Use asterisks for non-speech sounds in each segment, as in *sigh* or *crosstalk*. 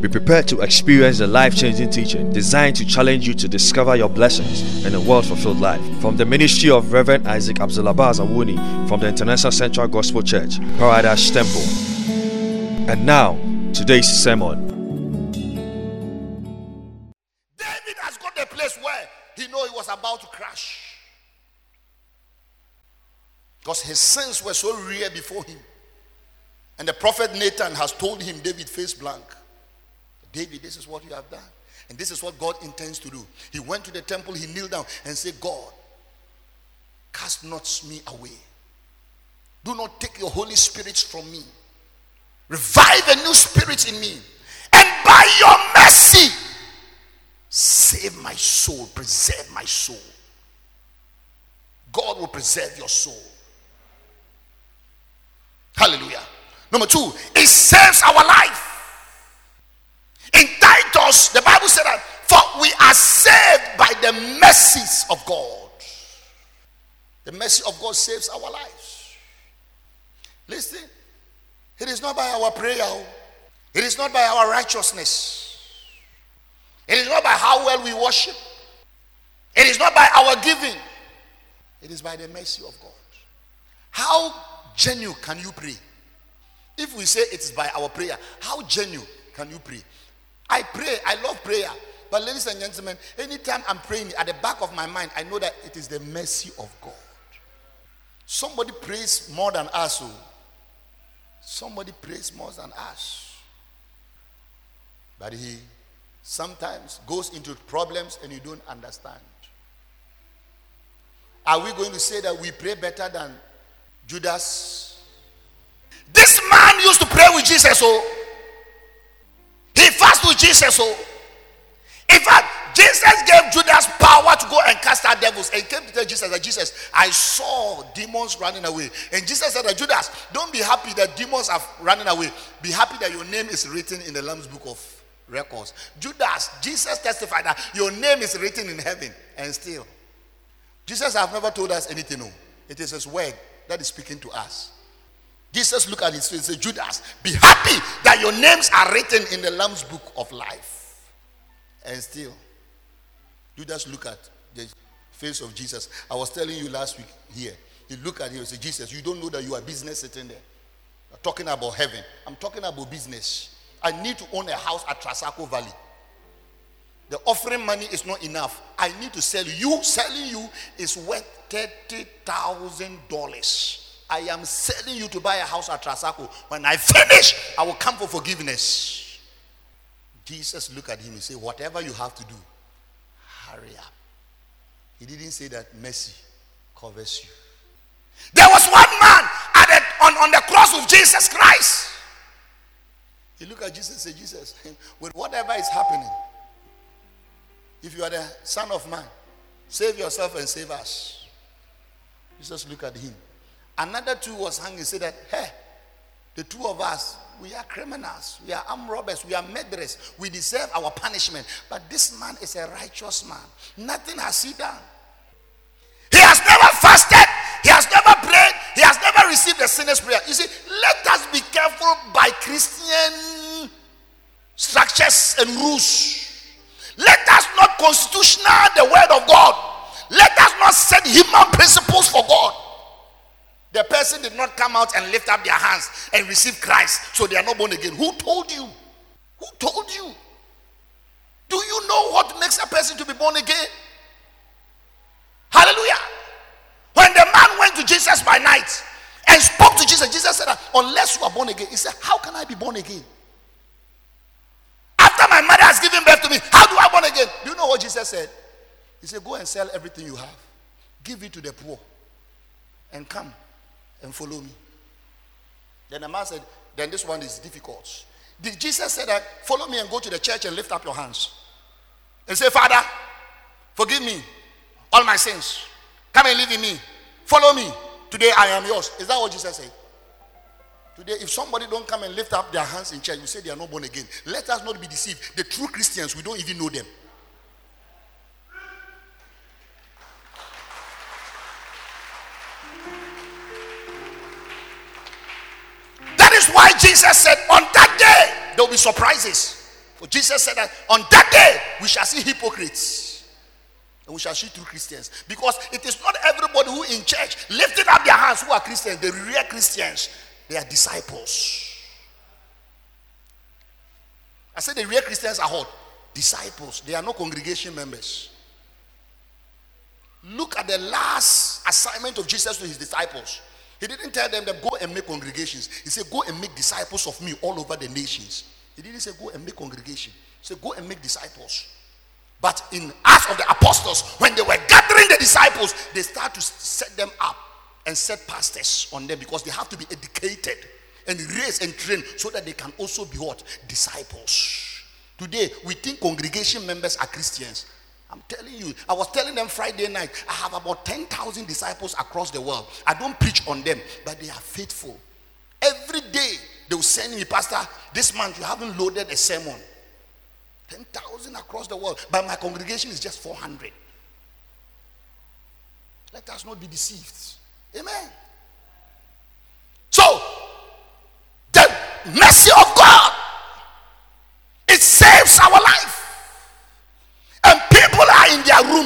Be prepared to experience the life changing teaching designed to challenge you to discover your blessings in a world fulfilled life. From the ministry of Reverend Isaac Abdulabaz Awuni from the International Central Gospel Church, Paradise Temple. And now, today's sermon. David has got a place where he know he was about to crash. Because his sins were so real before him. And the prophet Nathan has told him, David, face blank. David, this is what you have done. And this is what God intends to do. He went to the temple, he kneeled down and said, God, cast not me away. Do not take your Holy Spirit from me. Revive a new spirit in me. And by your mercy, save my soul, preserve my soul. God will preserve your soul. Hallelujah. Number two, it saves our life. The Bible said that, for we are saved by the mercies of God. The mercy of God saves our lives. Listen, it is not by our prayer, oh. it is not by our righteousness, it is not by how well we worship, it is not by our giving, it is by the mercy of God. How genuine can you pray? If we say it is by our prayer, how genuine can you pray? I pray, I love prayer. But, ladies and gentlemen, anytime I'm praying, at the back of my mind, I know that it is the mercy of God. Somebody prays more than us. Oh. Somebody prays more than us. But he sometimes goes into problems and you don't understand. Are we going to say that we pray better than Judas? This man used to pray with Jesus, oh. Jesus, oh. In fact, Jesus gave Judas power to go and cast out devils. And came to tell Jesus that Jesus, I saw demons running away. And Jesus said that Judas, don't be happy that demons are running away. Be happy that your name is written in the Lamb's book of records. Judas, Jesus testified that your name is written in heaven. And still, Jesus have never told us anything. No. It is his word that is speaking to us. Jesus looked at his face and said, Judas, be happy that your names are written in the Lamb's book of life. And still, Judas looked at the face of Jesus. I was telling you last week here. He looked at him and said, Jesus, you don't know that you are business sitting there. You're talking about heaven. I'm talking about business. I need to own a house at Trasacco Valley. The offering money is not enough. I need to sell you. Selling you is worth $30,000. I am selling you to buy a house at Trasacco. When I finish, I will come for forgiveness. Jesus looked at him and said, Whatever you have to do, hurry up. He didn't say that mercy covers you. There was one man the, on, on the cross of Jesus Christ. He looked at Jesus and said, Jesus, *laughs* with whatever is happening, if you are the Son of Man, save yourself and save us. Jesus looked at him Another two was hung. hanging, said that, hey, the two of us, we are criminals, we are armed robbers, we are murderers, we deserve our punishment. But this man is a righteous man. Nothing has he done. He has never fasted, he has never prayed, he has never received a sinner's prayer. You see, let us be careful by Christian structures and rules. Let us not constitutional the word of God. Let us not set human principles for God. Person did not come out and lift up their hands and receive Christ, so they are not born again. Who told you? Who told you? Do you know what makes a person to be born again? Hallelujah. When the man went to Jesus by night and spoke to Jesus, Jesus said, Unless you are born again, he said, How can I be born again? After my mother has given birth to me, how do I born again? Do you know what Jesus said? He said, Go and sell everything you have, give it to the poor, and come and follow me. Then the man said, Then this one is difficult. Did Jesus say that? Follow me and go to the church and lift up your hands and say, Father, forgive me all my sins. Come and live in me. Follow me. Today I am yours. Is that what Jesus said? Today, if somebody don't come and lift up their hands in church, you say they are not born again. Let us not be deceived. The true Christians, we don't even know them. Jesus said, On that day, there will be surprises. For Jesus said that on that day we shall see hypocrites. And we shall see true Christians. Because it is not everybody who in church lifting up their hands who are Christians, they real Christians. They are disciples. I said the real Christians are what? Disciples. They are not congregation members. Look at the last assignment of Jesus to his disciples. He didn't tell them to go and make congregations. He said, Go and make disciples of me all over the nations. He didn't say, Go and make congregation. He said, Go and make disciples. But in Acts of the Apostles, when they were gathering the disciples, they start to set them up and set pastors on them because they have to be educated and raised and trained so that they can also be what? Disciples. Today, we think congregation members are Christians. I'm telling you, I was telling them Friday night, I have about 10,000 disciples across the world. I don't preach on them, but they are faithful. Every day they will send me, Pastor, this month you haven't loaded a sermon. 10,000 across the world, but my congregation is just 400. Let us not be deceived. Amen. So, the mercy of God,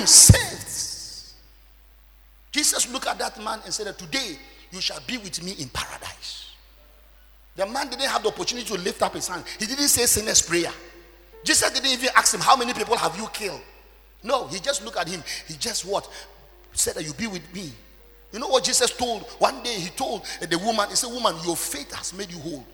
saved. Jesus looked at that man and said today you shall be with me in paradise. The man didn't have the opportunity to lift up his hand. He didn't say sinner's prayer. Jesus didn't even ask him, How many people have you killed? No, he just looked at him. He just what? Said that you be with me. You know what Jesus told? One day he told the woman, He said, Woman, your faith has made you whole.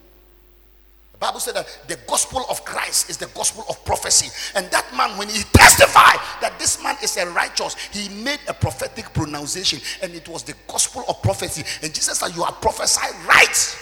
Bible said that the gospel of Christ is the gospel of prophecy. And that man, when he testified that this man is a righteous, he made a prophetic pronunciation, and it was the gospel of prophecy. And Jesus said, You are prophesied right.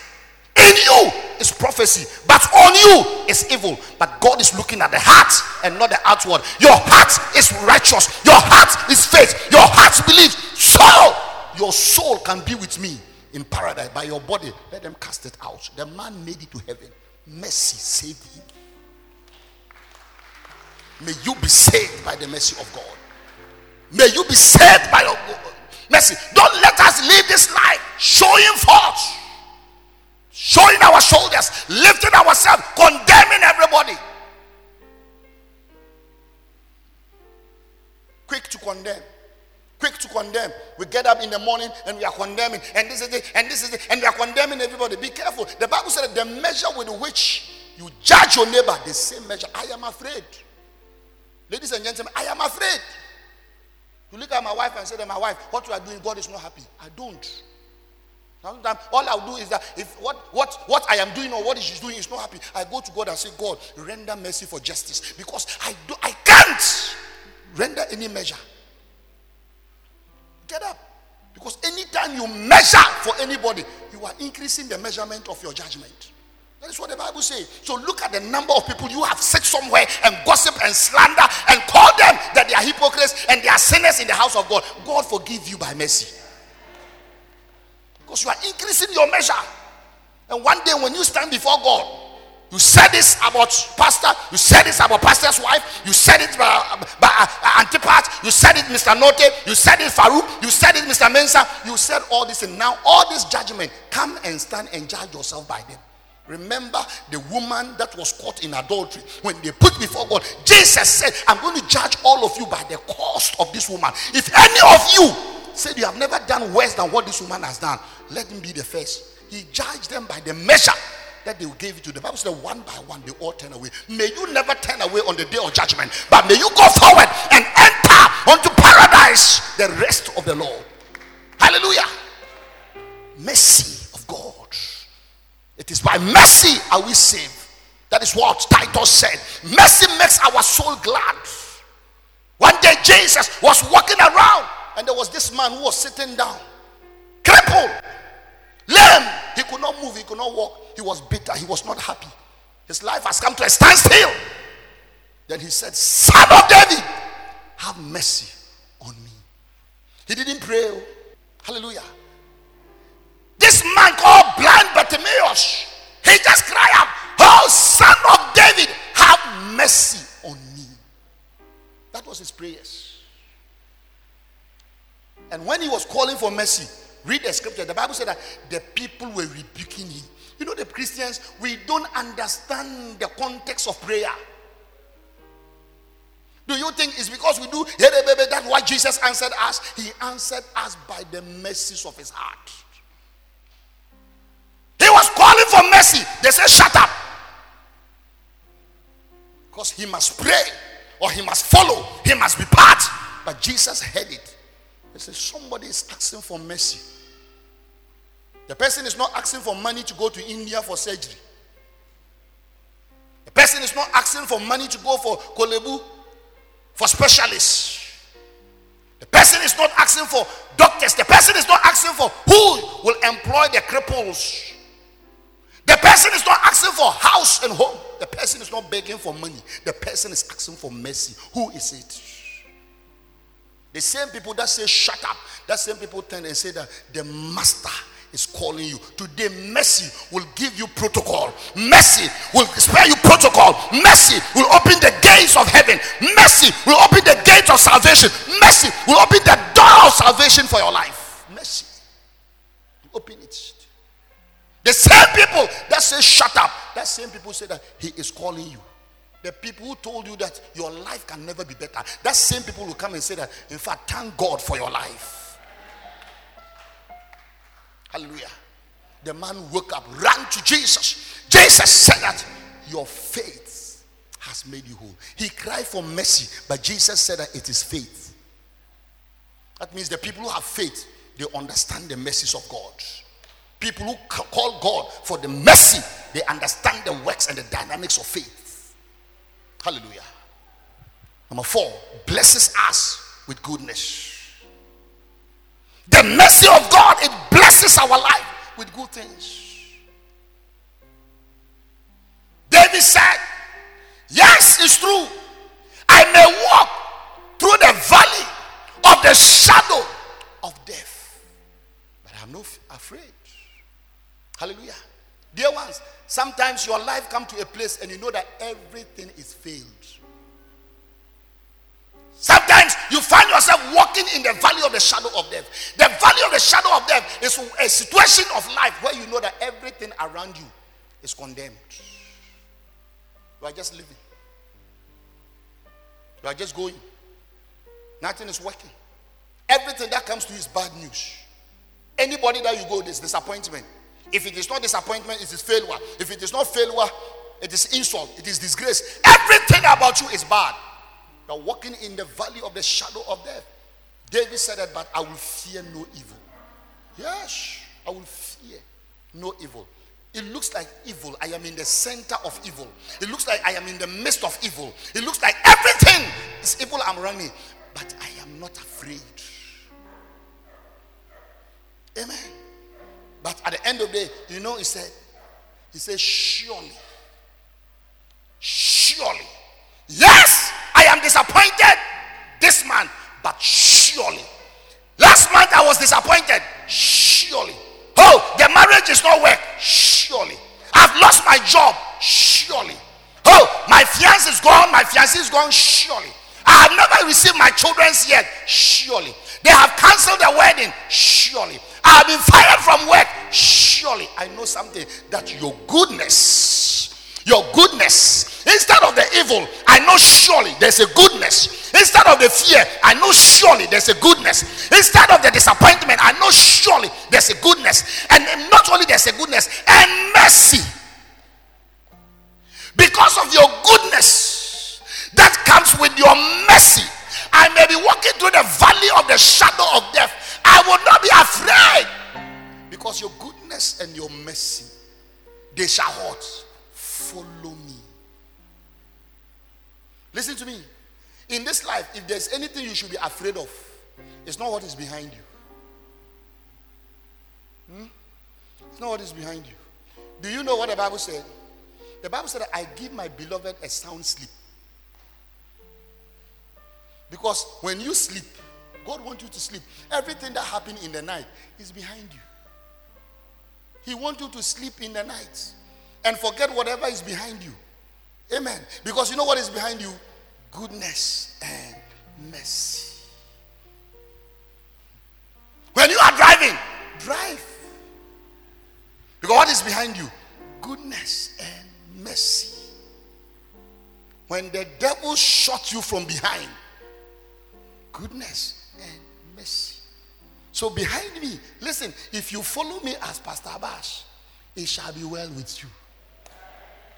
In you is prophecy, but on you is evil. But God is looking at the heart and not the outward. Your heart is righteous, your heart is faith, your heart believes. So your soul can be with me in paradise. By your body, let them cast it out. The man made it to heaven mercy saved. May you be saved by the mercy of God. May you be saved by your mercy. Don't let us live this life showing forth, showing our shoulders, lifting ourselves, condemning everybody. Quick to condemn quick to condemn. We get up in the morning and we are condemning, and this is it, and this is it, and we are condemning everybody. Be careful. The Bible said the measure with which you judge your neighbor, the same measure. I am afraid. Ladies and gentlemen, I am afraid. You look at my wife and say to my wife, What you are doing, God is not happy. I don't. Sometimes all I'll do is that if what, what, what I am doing or what she's doing is not happy, I go to God and say, God, render mercy for justice. Because I do I can't render any measure. Get up. Because anytime you measure for anybody, you are increasing the measurement of your judgment. That is what the Bible says. So look at the number of people you have sit somewhere and gossip and slander and call them that they are hypocrites and they are sinners in the house of God. God forgive you by mercy. Because you are increasing your measure. And one day when you stand before God, you said this about pastor. You said this about pastor's wife. You said it by, by uh, Antipat. You said it, Mr. Note. You said it, Farouk. You said it, Mr. Mensah. You said all this, and now all this judgment. Come and stand and judge yourself by them. Remember the woman that was caught in adultery when they put before God. Jesus said, I'm going to judge all of you by the cost of this woman. If any of you said you have never done worse than what this woman has done, let him be the first. He judged them by the measure that they gave it to. The Bible said, one by one, they all turn away. May you never turn away on the day of judgment, but may you go forward and enter onto paradise the rest of the Lord. Hallelujah. Mercy of God. It is by mercy are we saved. That is what Titus said. Mercy makes our soul glad. One day Jesus was walking around and there was this man who was sitting down, crippled, lame. He could not move, he could not walk. He was bitter. He was not happy. His life has come to a standstill. Then he said, Son of David, have mercy on me. He didn't pray. Hallelujah. This man called blind Bartimaeus, he just cried out, Oh, son of David, have mercy on me. That was his prayers. And when he was calling for mercy, read the scripture. The Bible said that the people were rebuking him. You know, the Christians, we don't understand the context of prayer. Do you think it's because we do that's why Jesus answered us? He answered us by the mercies of his heart. He was calling for mercy. They said, Shut up. Because he must pray or he must follow, he must be part. But Jesus heard it. He said, Somebody is asking for mercy. The person is not asking for money to go to India for surgery. The person is not asking for money to go for Korle Bu, for specialists. The person is not asking for doctors. The person is not asking for who will employ the cripples. The person is not asking for house and home. The person is not begging for money. The person is asking for mercy. Who is it? The same people that say shut up, that same people turn and say that the master is calling you. Today, mercy will give you protocol. Mercy will spare you protocol. Mercy will open the gates of heaven. Mercy will open the gates of salvation. Mercy will open the door of salvation for your life. Mercy. Open it. The same people that say shut up, that same people say that he is calling you. The people who told you that your life can never be better, that same people will come and say that, in fact, thank God for your life. Hallelujah. The man woke up, ran to Jesus. Jesus said that your faith has made you whole. He cried for mercy, but Jesus said that it is faith. That means the people who have faith, they understand the mercies of God. People who call God for the mercy, they understand the works and the dynamics of faith. Hallelujah. Number four, blesses us with goodness. The mercy of God, it blesses our life with good things. David said, Yes, it's true. I may walk through the valley of the shadow of death, but I'm not afraid. Hallelujah. Dear ones, sometimes your life come to a place and you know that everything is failed. Sometimes you find yourself walking in the valley of the shadow of death. The valley of the shadow of death is a situation of life where you know that everything around you is condemned. You are just living. You are just going. Nothing is working. Everything that comes to you is bad news. Anybody that you go, there's disappointment. If it is not disappointment, it is failure. If it is not failure, it is insult, it is disgrace. Everything about you is bad. You are walking in the valley of the shadow of death. David said that, but I will fear no evil. Yes, I will fear no evil. It looks like evil. I am in the center of evil. It looks like I am in the midst of evil. It looks like everything is evil I'm running, but I am not afraid. Amen. But at the end of the day, you know, he said, he said, surely, surely, yes, am disappointed this month, but surely. Last month I was disappointed, surely. Oh, the marriage is not work, surely. I've lost my job, surely. Oh, my fiance is gone, my fiancé is gone, surely. I have never received my children's yet, surely. They have cancelled the wedding, surely. I have been fired from work. Surely I know something that your goodness, your goodness, instead of the evil, I know surely there's a goodness. Instead of the fear, I know surely there's a goodness. Instead of the disappointment, I know surely there's a goodness. And not only there's a goodness, and mercy. Because of your goodness that comes with your mercy, I may be walking through the valley of the shadow of death I will not be afraid because your goodness and your mercy they shall what follow me. Listen to me. In this life, if there's anything you should be afraid of, it's not what is behind you. Hmm? It's not what is behind you. Do you know what the Bible said? The Bible said, I give my beloved a sound sleep. Because when you sleep, God wants you to sleep. Everything that happened in the night is behind you. He wants you to sleep in the night and forget whatever is behind you. Amen. Because you know what is behind you? Goodness and mercy. When you are driving, drive. Because what is behind you? Goodness and mercy. when the devil shot you from behind, goodness and mercy. So behind me, listen, if you follow me as Pastor Abass, it shall be well with you.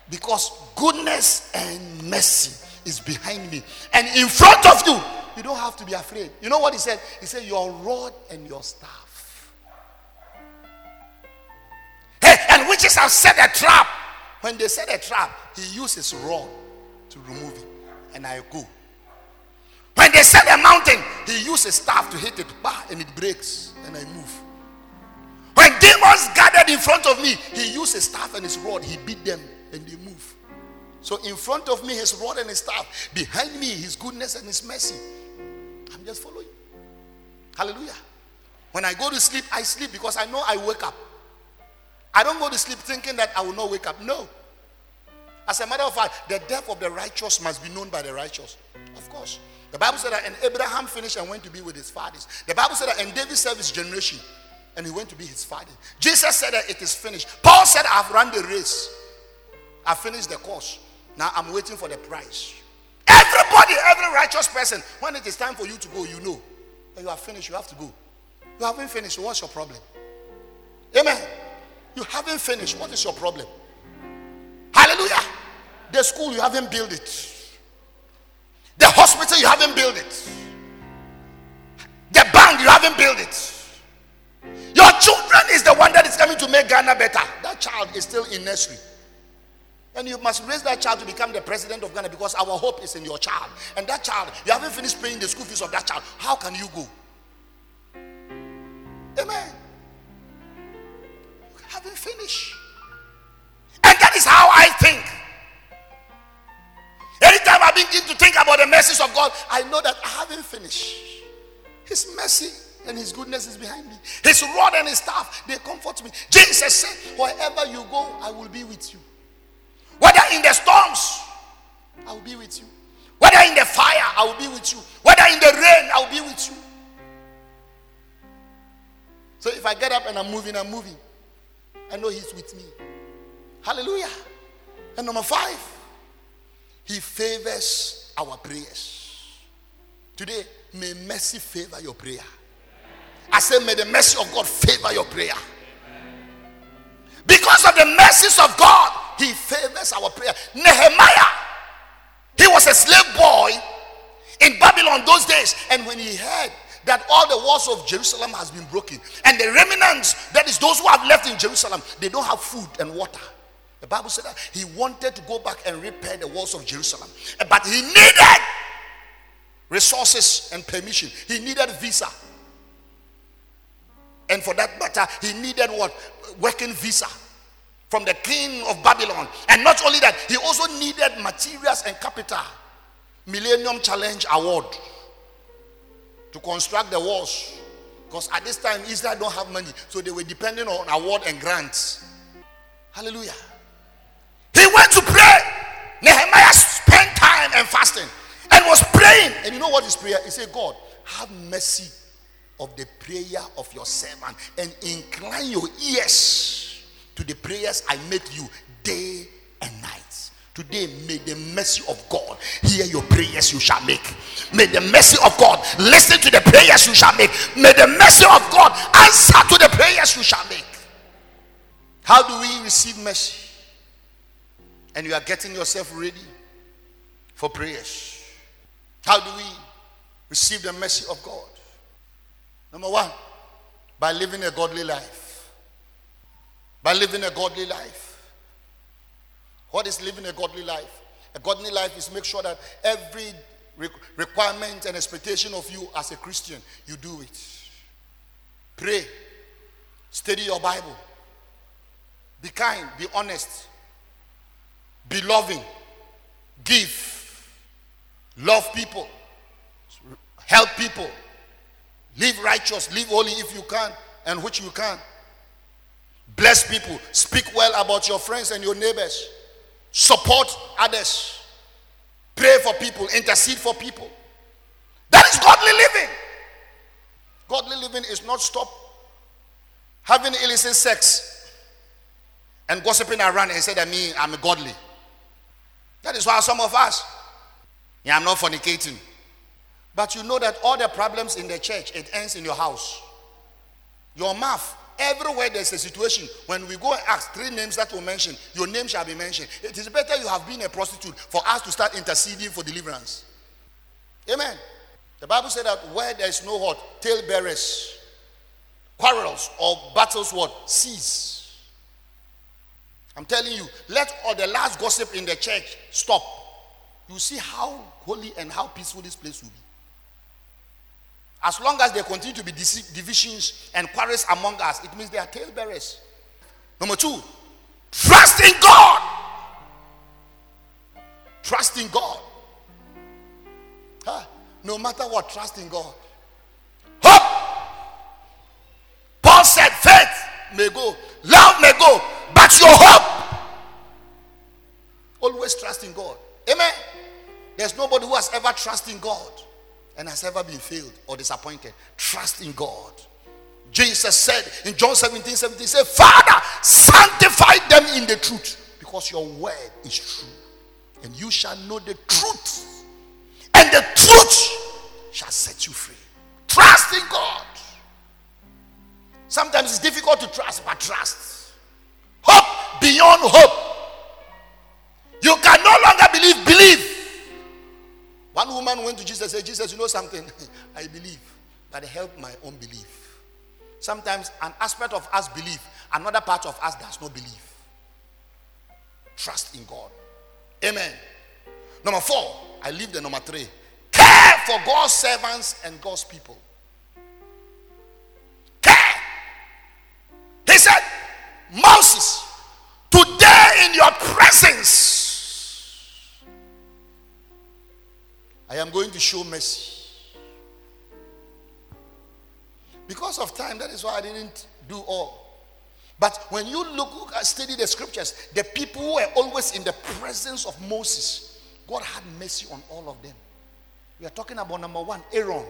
Because goodness and mercy is behind me. And in front of you, you don't have to be afraid. You know what he said? He said, Your rod and your staff. Hey, and witches have set a trap. When they set a trap, he uses rod to remove it. And I go. When they set a mountain, he uses staff to hit it, bah, and it breaks, and I move. When demons gathered in front of me, he used his staff and his rod, he beat them, and they move. So in front of me, his rod and his staff. Behind me, his goodness and his mercy. I'm just following. Hallelujah. When I go to sleep, I sleep because I know I wake up. I don't go to sleep thinking that I will not wake up. No. As a matter of fact, the death of the righteous must be known by the righteous. Of course. The Bible said that and Abraham finished and went to be with his fathers. The Bible said that and David served his generation and he went to be his father. Jesus said that it is finished. Paul said, I've run the race. I finished the course. Now I'm waiting for the price. Everybody, every righteous person, when it is time for you to go, you know. And you are finished, you have to go. You haven't finished, what's your problem? Amen. You haven't finished, what is your problem? Hallelujah. The school, you haven't built it. The hospital, you haven't built it. The bank, you haven't built it. Your children is the one that is coming to make Ghana better. That child is still in nursery. And you must raise that child to become the president of Ghana because our hope is in your child. And that child, you haven't finished paying the school fees of that child. How can you go? Amen. You haven't finished. And that is how I think. Anytime I begin to think about the mercies of God, I know that I haven't finished. His mercy and his goodness is behind me. His rod and his staff, they comfort me. Jesus said, Wherever you go, I will be with you. Whether in the storms, I will be with you. Whether in the fire, I will be with you. Whether in the rain, I will be with you. So if I get up and I'm moving, I'm moving. I know He's with me. Hallelujah. And number five, He favors our prayers. Today, may mercy favor your prayer. I say, may the mercy of God favor your prayer. Because of the mercies of God, He favors our prayer. Nehemiah, he was a slave boy in Babylon those days, and when he heard that all the walls of Jerusalem has been broken, and the remnants, that is those who have left in Jerusalem, they don't have food and water. The Bible said that he wanted to go back and repair the walls of Jerusalem, but he needed resources and permission. He needed visa. And for that matter, he needed what? Working visa from the king of Babylon. And not only that, he also needed materials and capital. Millennium Challenge Award to construct the walls. Because at this time, Israel don't have money. So they were depending on award and grants. Hallelujah. He went to pray. Nehemiah spent time and fasting and was praying. And you know what his prayer? He said, God, have mercy of the prayer of your servant and incline your ears to the prayers I make you day and night. Today, may the mercy of God hear your prayers you shall make. May the mercy of God listen to the prayers you shall make. May the mercy of God answer to the prayers you shall make. How do we receive mercy? And you are getting yourself ready for prayers. How do we receive the mercy of God? Number one, by living a godly life. By living a godly life. What is living a godly life? A godly life is make sure that every requirement and expectation of you as a Christian, you do it. Pray. Study your Bible. Be kind. Be honest. Be loving. Give. Love people. Help people. Live righteous, live holy if you can, and which you can. Bless people. Speak well about your friends and your neighbors. Support others. Pray for people. Intercede for people. That is godly living. Godly living is not stop having illicit sex and gossiping around and say that me I'm godly. That is why some of us Yeah, I'm not fornicating. But you know that all the problems in the church, it ends in your house. Your mouth. Everywhere there's a situation, when we go and ask three names that were mentioned, your name shall be mentioned. It is better you have been a prostitute for us to start interceding for deliverance. Amen. The Bible said that where there is no what? Tale bearers, quarrels, or battles, what? Cease. I'm telling you, let all the last gossip in the church stop. You see how holy and how peaceful this place will be. As long as there continue to be divisions and quarrels among us, it means they are talebearers. Number two, trust in God. Trust in God. Huh? No matter what, trust in God. Hope. Paul said, faith may go, love may go, but your hope. Always trust in God. Amen. There's nobody who has ever trusted in God and has ever been failed or disappointed. Trust in God. Jesus said in John 17 17, say, Father, sanctify them in the truth because your word is true. And you shall know the truth, and the truth shall set you free. Trust in God. Sometimes it's difficult to trust, but trust. Hope beyond hope. Woman went to Jesus and said, Jesus, you know something? *laughs* I believe, but help my own belief. Sometimes an aspect of us believe, another part of us does not believe. Trust in God. Amen. Number four, I leave the number three. Care for God's servants and God's people. Care. He said, Moses, today in your presence, I am going to show mercy. Because of time, that is why I didn't do all. But when you look, study the scriptures, the people who were always in the presence of Moses, God had mercy on all of them. We are talking about number one, Aaron.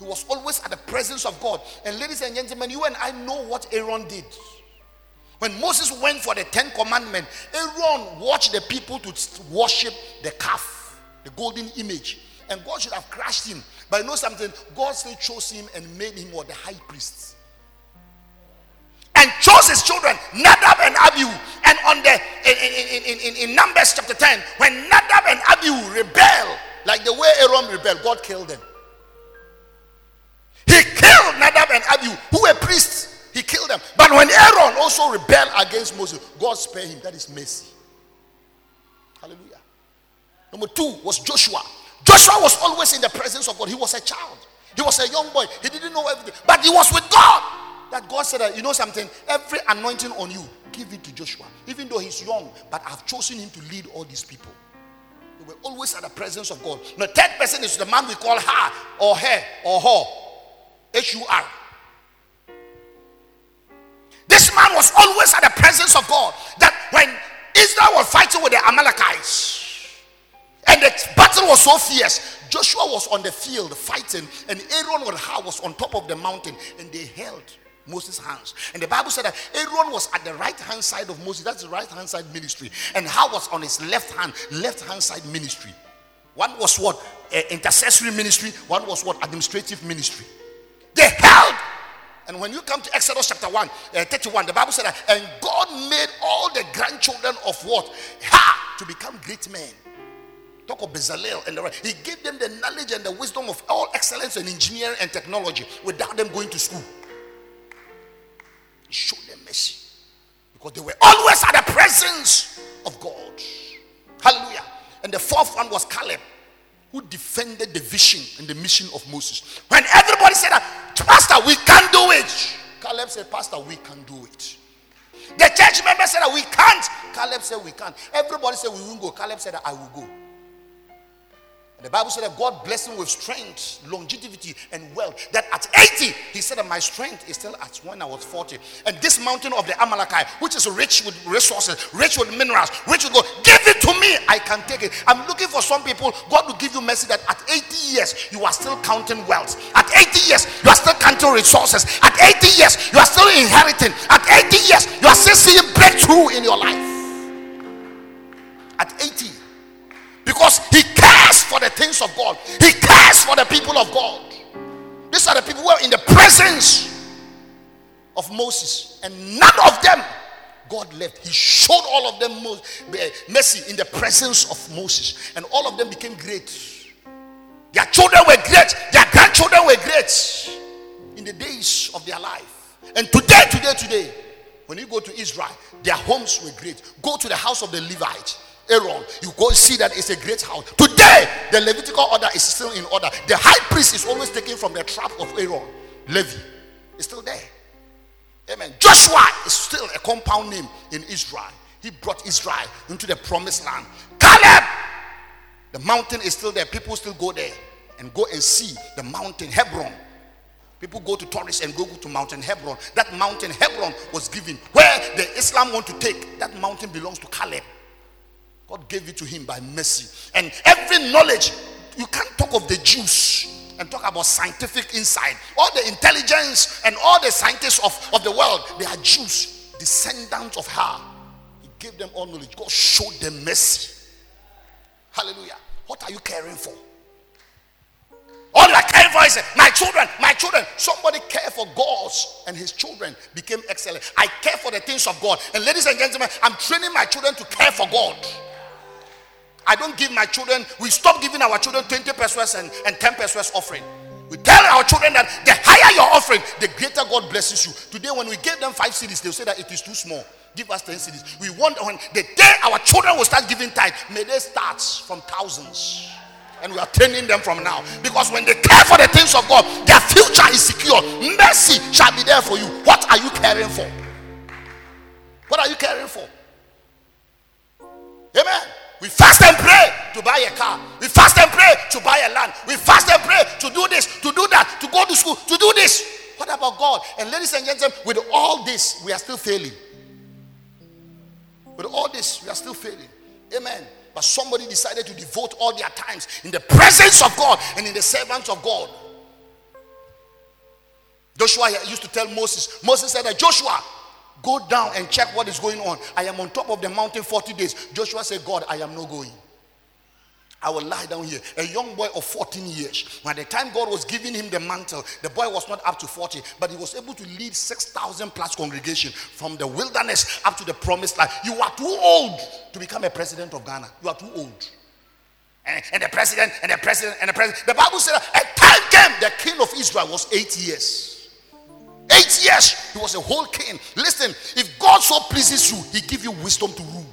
He was always at the presence of God. And ladies and gentlemen, you and I know what Aaron did. When Moses went for the Ten Commandments, Aaron watched the people to worship the calf the golden image. And God should have crushed him. But you know something? God still chose him and made him what? The high priest. And chose his children, Nadab and Abihu. And on the in, in, in, in Numbers chapter 10, when Nadab and Abihu rebel, like the way Aaron rebelled, God killed them. He killed Nadab and Abihu, who were priests. He killed them. But when Aaron also rebelled against Moses, God spared him. That is mercy. Hallelujah. Number two was Joshua. Joshua was always in the presence of God. He was a child. He was a young boy. He didn't know everything. But he was with God. That God said, you know something? Every anointing on you, give it to Joshua. Even though he's young, but I've chosen him to lead all these people. They were always at the presence of God. The third person is the man we call her or her or her. H-U-R. This man was always at the presence of God. That when Israel was fighting with the Amalekites, and the battle was so fierce. Joshua was on the field fighting, and Aaron and Hur was on top of the mountain, and they held Moses' hands. And the Bible said that Aaron was at the right hand side of Moses, that's the right hand side ministry, and Hur was on his left hand, left hand side ministry. One was what? Uh, intercessory ministry, one was what? Administrative ministry. They held. And when you come to Exodus chapter 1, uh, 31, the Bible said that, and God made all the grandchildren of what? Ha! To become great men. Talk of Bezalel and the right. He gave them the knowledge and the wisdom of all excellence in engineering and technology without them going to school. He showed them mercy because they were always at the presence of God. Hallelujah. And the fourth one was Caleb, who defended the vision and the mission of Moses. When everybody said, Pastor, we can't do it. Caleb said, Pastor, we can do it. The church member said we can't. Caleb said we can't. Everybody said we won't go. Caleb said I will go. And the Bible said that God blessed him with strength, longevity, and wealth. That at 80, he said that my strength is still at when I was 40. And this mountain of the Amalekite, which is rich with resources, rich with minerals, rich with gold, give it to me. I can take it. I'm looking for some people, God will give you mercy that at 80 years, you are still counting wealth. At 80 years, you are still counting resources. At 80 years, you are still inheriting. At 80 years, you are still seeing breakthrough in your life. At 80. Because he cares for the things of God. He cares for the people of God. These are the people who are in the presence of Moses, and none of them God left. He showed all of them eh, mercy in the presence of Moses, and all of them became great. Their children were great, their grandchildren were great in the days of their life. And today, today, today, when you go to Israel, their homes were great. Go to the house of the Levite. Aaron, you go see that it's a great house. Today, the Levitical order is still in order. The high priest is always taken from the trap of Aaron. Levi is still there. Amen. Joshua is still a compound name in Israel. He brought Israel into the promised land. Caleb, the mountain is still there. People still go there and go and see the mountain Hebron. People go to tourists and go to Mountain Hebron. That mountain Hebron was given where the Islam want to take. That mountain belongs to Caleb. God gave it to him by mercy. And every knowledge, you can't talk of the Jews and talk about scientific insight. All the intelligence and all the scientists of, of the world, they are Jews, descendants of Hur. He gave them all knowledge. God showed them mercy. Hallelujah. What are you caring for? All you are caring for is my children, my children. Somebody care for God and his children became excellent. I care for the things of God. And ladies and gentlemen, I'm training my children to care for God. I don't give my children, we stop giving our children 20 pesewas and, and 10 pesewas offering. We tell our children that the higher your offering, the greater God blesses you. Today, when we give them five cedis, they'll say that it is too small. Give us 10 cedis. We want when the day our children will start giving tithe, may they start from thousands. And we are training them from now. Because when they care for the things of God, their future is secure. Mercy shall be there for you. What are you caring for? What are you caring for? Amen. We fast and pray to buy a car. We fast and pray to buy a land. We fast and pray to do this, to do that, to go to school, to do this. What about God? And ladies and gentlemen, with all this, we are still failing. With all this, we are still failing. Amen. But somebody decided to devote all their times in the presence of God and in the servants of God. Joshua used to tell Moses, Moses said that Joshua, Go down and check what is going on. I am on top of the mountain 40 days. Joshua said, God, I am not going. I will lie down here. A young boy of 14 years. By the time God was giving him the mantle, the boy was not up to 40, but he was able to lead 6,000 plus congregation from the wilderness up to the promised land. You are too old to become a president of Ghana. You are too old. And, and the president, and the president, and the president. The Bible said a time came, the king of Israel was eight years. Eight years, he was a whole king. Listen, if God so pleases you, he give you wisdom to rule.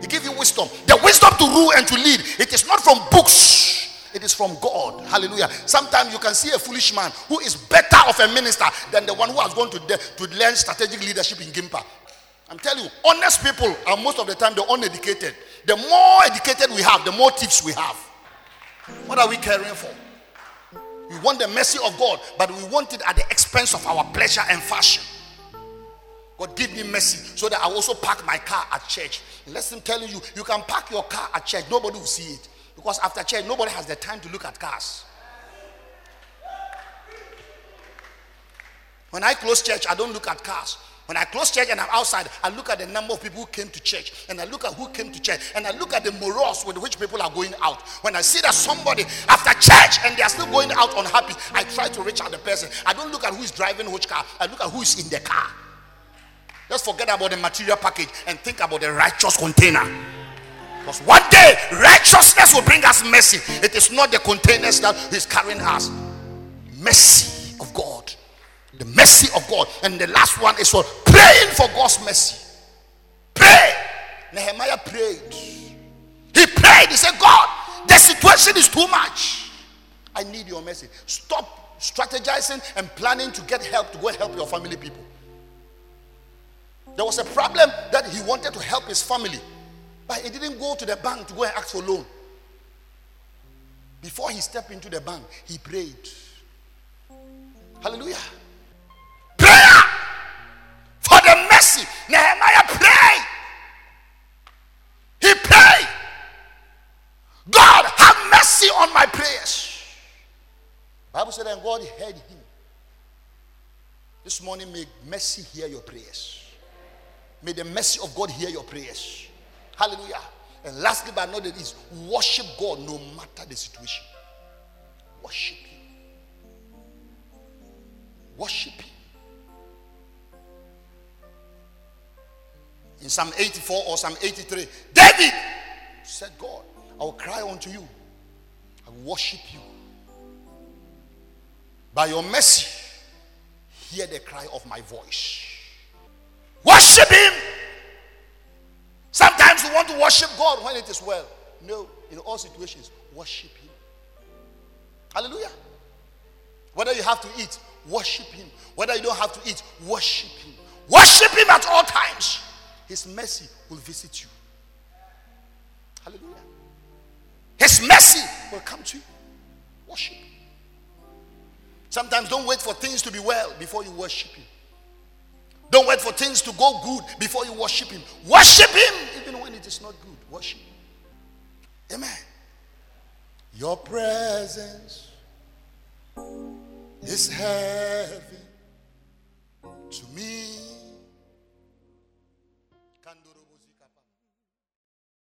He give you wisdom. The wisdom to rule and to lead. It is not from books. It is from God. Hallelujah. Sometimes you can see a foolish man who is better of a minister than the one who has gone to, de- to learn strategic leadership in Gimpa. I'm telling you, honest people are most of the time the uneducated. The more educated we have, the more tips we have. What are we caring for? We want the mercy of God, but we want it at the expense of our pleasure and fashion. God, give me mercy so that I also park my car at church. Listen, telling you, you can park your car at church, nobody will see it. Because after church, nobody has the time to look at cars. When I close church, I don't look at cars. When I close church and I'm outside, I look at the number of people who came to church and I look at who came to church and I look at the morals with which people are going out. When I see that somebody after church and they are still going out unhappy, I try to reach out the person. I don't look at who is driving which car, I look at who is in the car. Let's forget about the material package and think about the righteous container. Because one day righteousness will bring us mercy. It is not the containers that is carrying us. Mercy of God the mercy of God. And the last one is for praying for God's mercy. Pray. Nehemiah prayed. He prayed. He said, God, the situation is too much. I need your mercy. Stop strategizing and planning to get help to go help your family people. There was a problem that he wanted to help his family, but he didn't go to the bank to go and ask for loan. Before he stepped into the bank, he prayed. Hallelujah mercy. Nehemiah prayed. He prayed. God, have mercy on my prayers. Bible said, and God heard him. This morning, may mercy hear your prayers. May the mercy of God hear your prayers. Hallelujah. And lastly, but not least, worship God no matter the situation. Worship Him. Worship Him. In Psalm 84 or Psalm 83, David said, God, I will cry unto you. I will worship you. By your mercy, hear the cry of my voice. Worship Him. Sometimes we want to worship God when it is well. No, in all situations, worship Him. Hallelujah. Whether you have to eat, worship Him. Whether you don't have to eat, worship Him. Worship Him at all times. His mercy will visit you. Hallelujah. His mercy will come to you. Worship. Sometimes don't wait for things to be well before you worship Him. Don't wait for things to go good before you worship Him. Worship Him even when it is not good. Worship. Amen. Your presence is heavy to me.